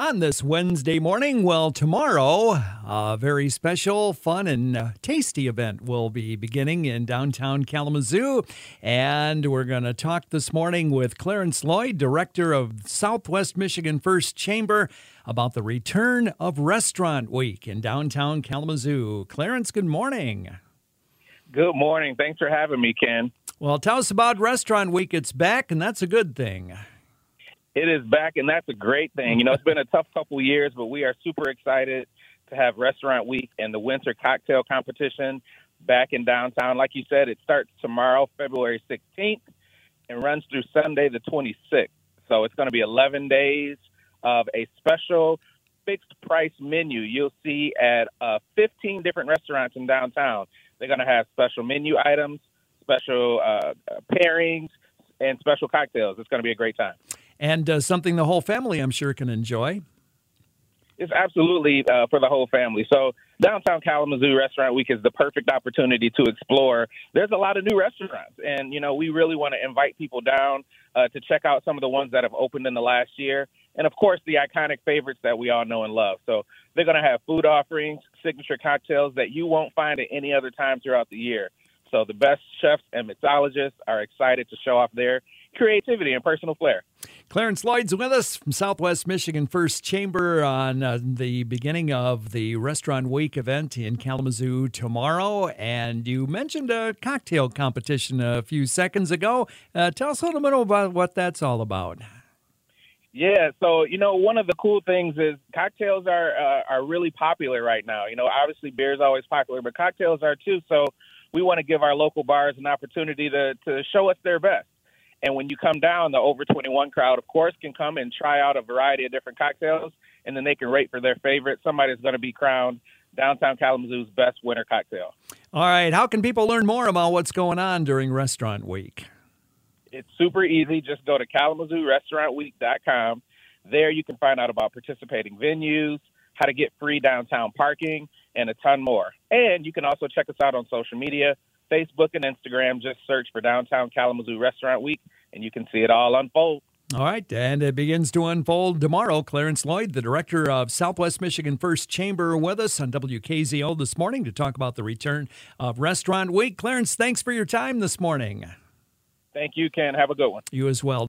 on this Wednesday morning. Well, tomorrow, a very special, fun, and uh, tasty event will be beginning in downtown Kalamazoo. And we're going to talk this morning with Clarence Lloyd, director of Southwest Michigan First Chamber, about the return of Restaurant Week in downtown Kalamazoo. Clarence, good morning. Good morning. Thanks for having me, Ken. Well, tell us about Restaurant Week. It's back, and that's a good thing. It is back, and that's a great thing. You know, it's been a tough couple years, but we are super excited to have Restaurant Week and the Winter Cocktail Competition back in downtown. Like you said, it starts tomorrow, February 16th, and runs through Sunday, the 26th. So it's going to be 11 days of a special fixed price menu you'll see at uh, 15 different restaurants in downtown. They're going to have special menu items special uh, pairings, and special cocktails. It's going to be a great time. And uh, something the whole family, I'm sure, can enjoy. It's absolutely uh, for the whole family. So, downtown Kalamazoo Restaurant Week is the perfect opportunity to explore. There's a lot of new restaurants, and you know we really want to invite people down uh, to check out some of the ones that have opened in the last year, and of course the iconic favorites that we all know and love. So they're going to have food offerings, signature cocktails that you won't find at any other time throughout the year. So the best chefs and mixologists are excited to show off their creativity and personal flair. Clarence Lloyd's with us from Southwest Michigan First Chamber on uh, the beginning of the Restaurant Week event in Kalamazoo tomorrow. And you mentioned a cocktail competition a few seconds ago. Uh, tell us a little bit about what that's all about. Yeah, so you know, one of the cool things is cocktails are uh, are really popular right now. You know, obviously beer is always popular, but cocktails are too. So we want to give our local bars an opportunity to, to show us their best. And when you come down, the over 21 crowd, of course, can come and try out a variety of different cocktails, and then they can rate for their favorite. Somebody's going to be crowned downtown Kalamazoo's best winter cocktail. All right. How can people learn more about what's going on during Restaurant Week? It's super easy. Just go to KalamazooRestaurantWeek.com. There you can find out about participating venues, how to get free downtown parking, and a ton more. And you can also check us out on social media Facebook and Instagram. Just search for Downtown Kalamazoo Restaurant Week, and you can see it all unfold. All right, and it begins to unfold tomorrow. Clarence Lloyd, the director of Southwest Michigan First Chamber, with us on WKZO this morning to talk about the return of Restaurant Week. Clarence, thanks for your time this morning. Thank you, Ken. Have a good one. You as well.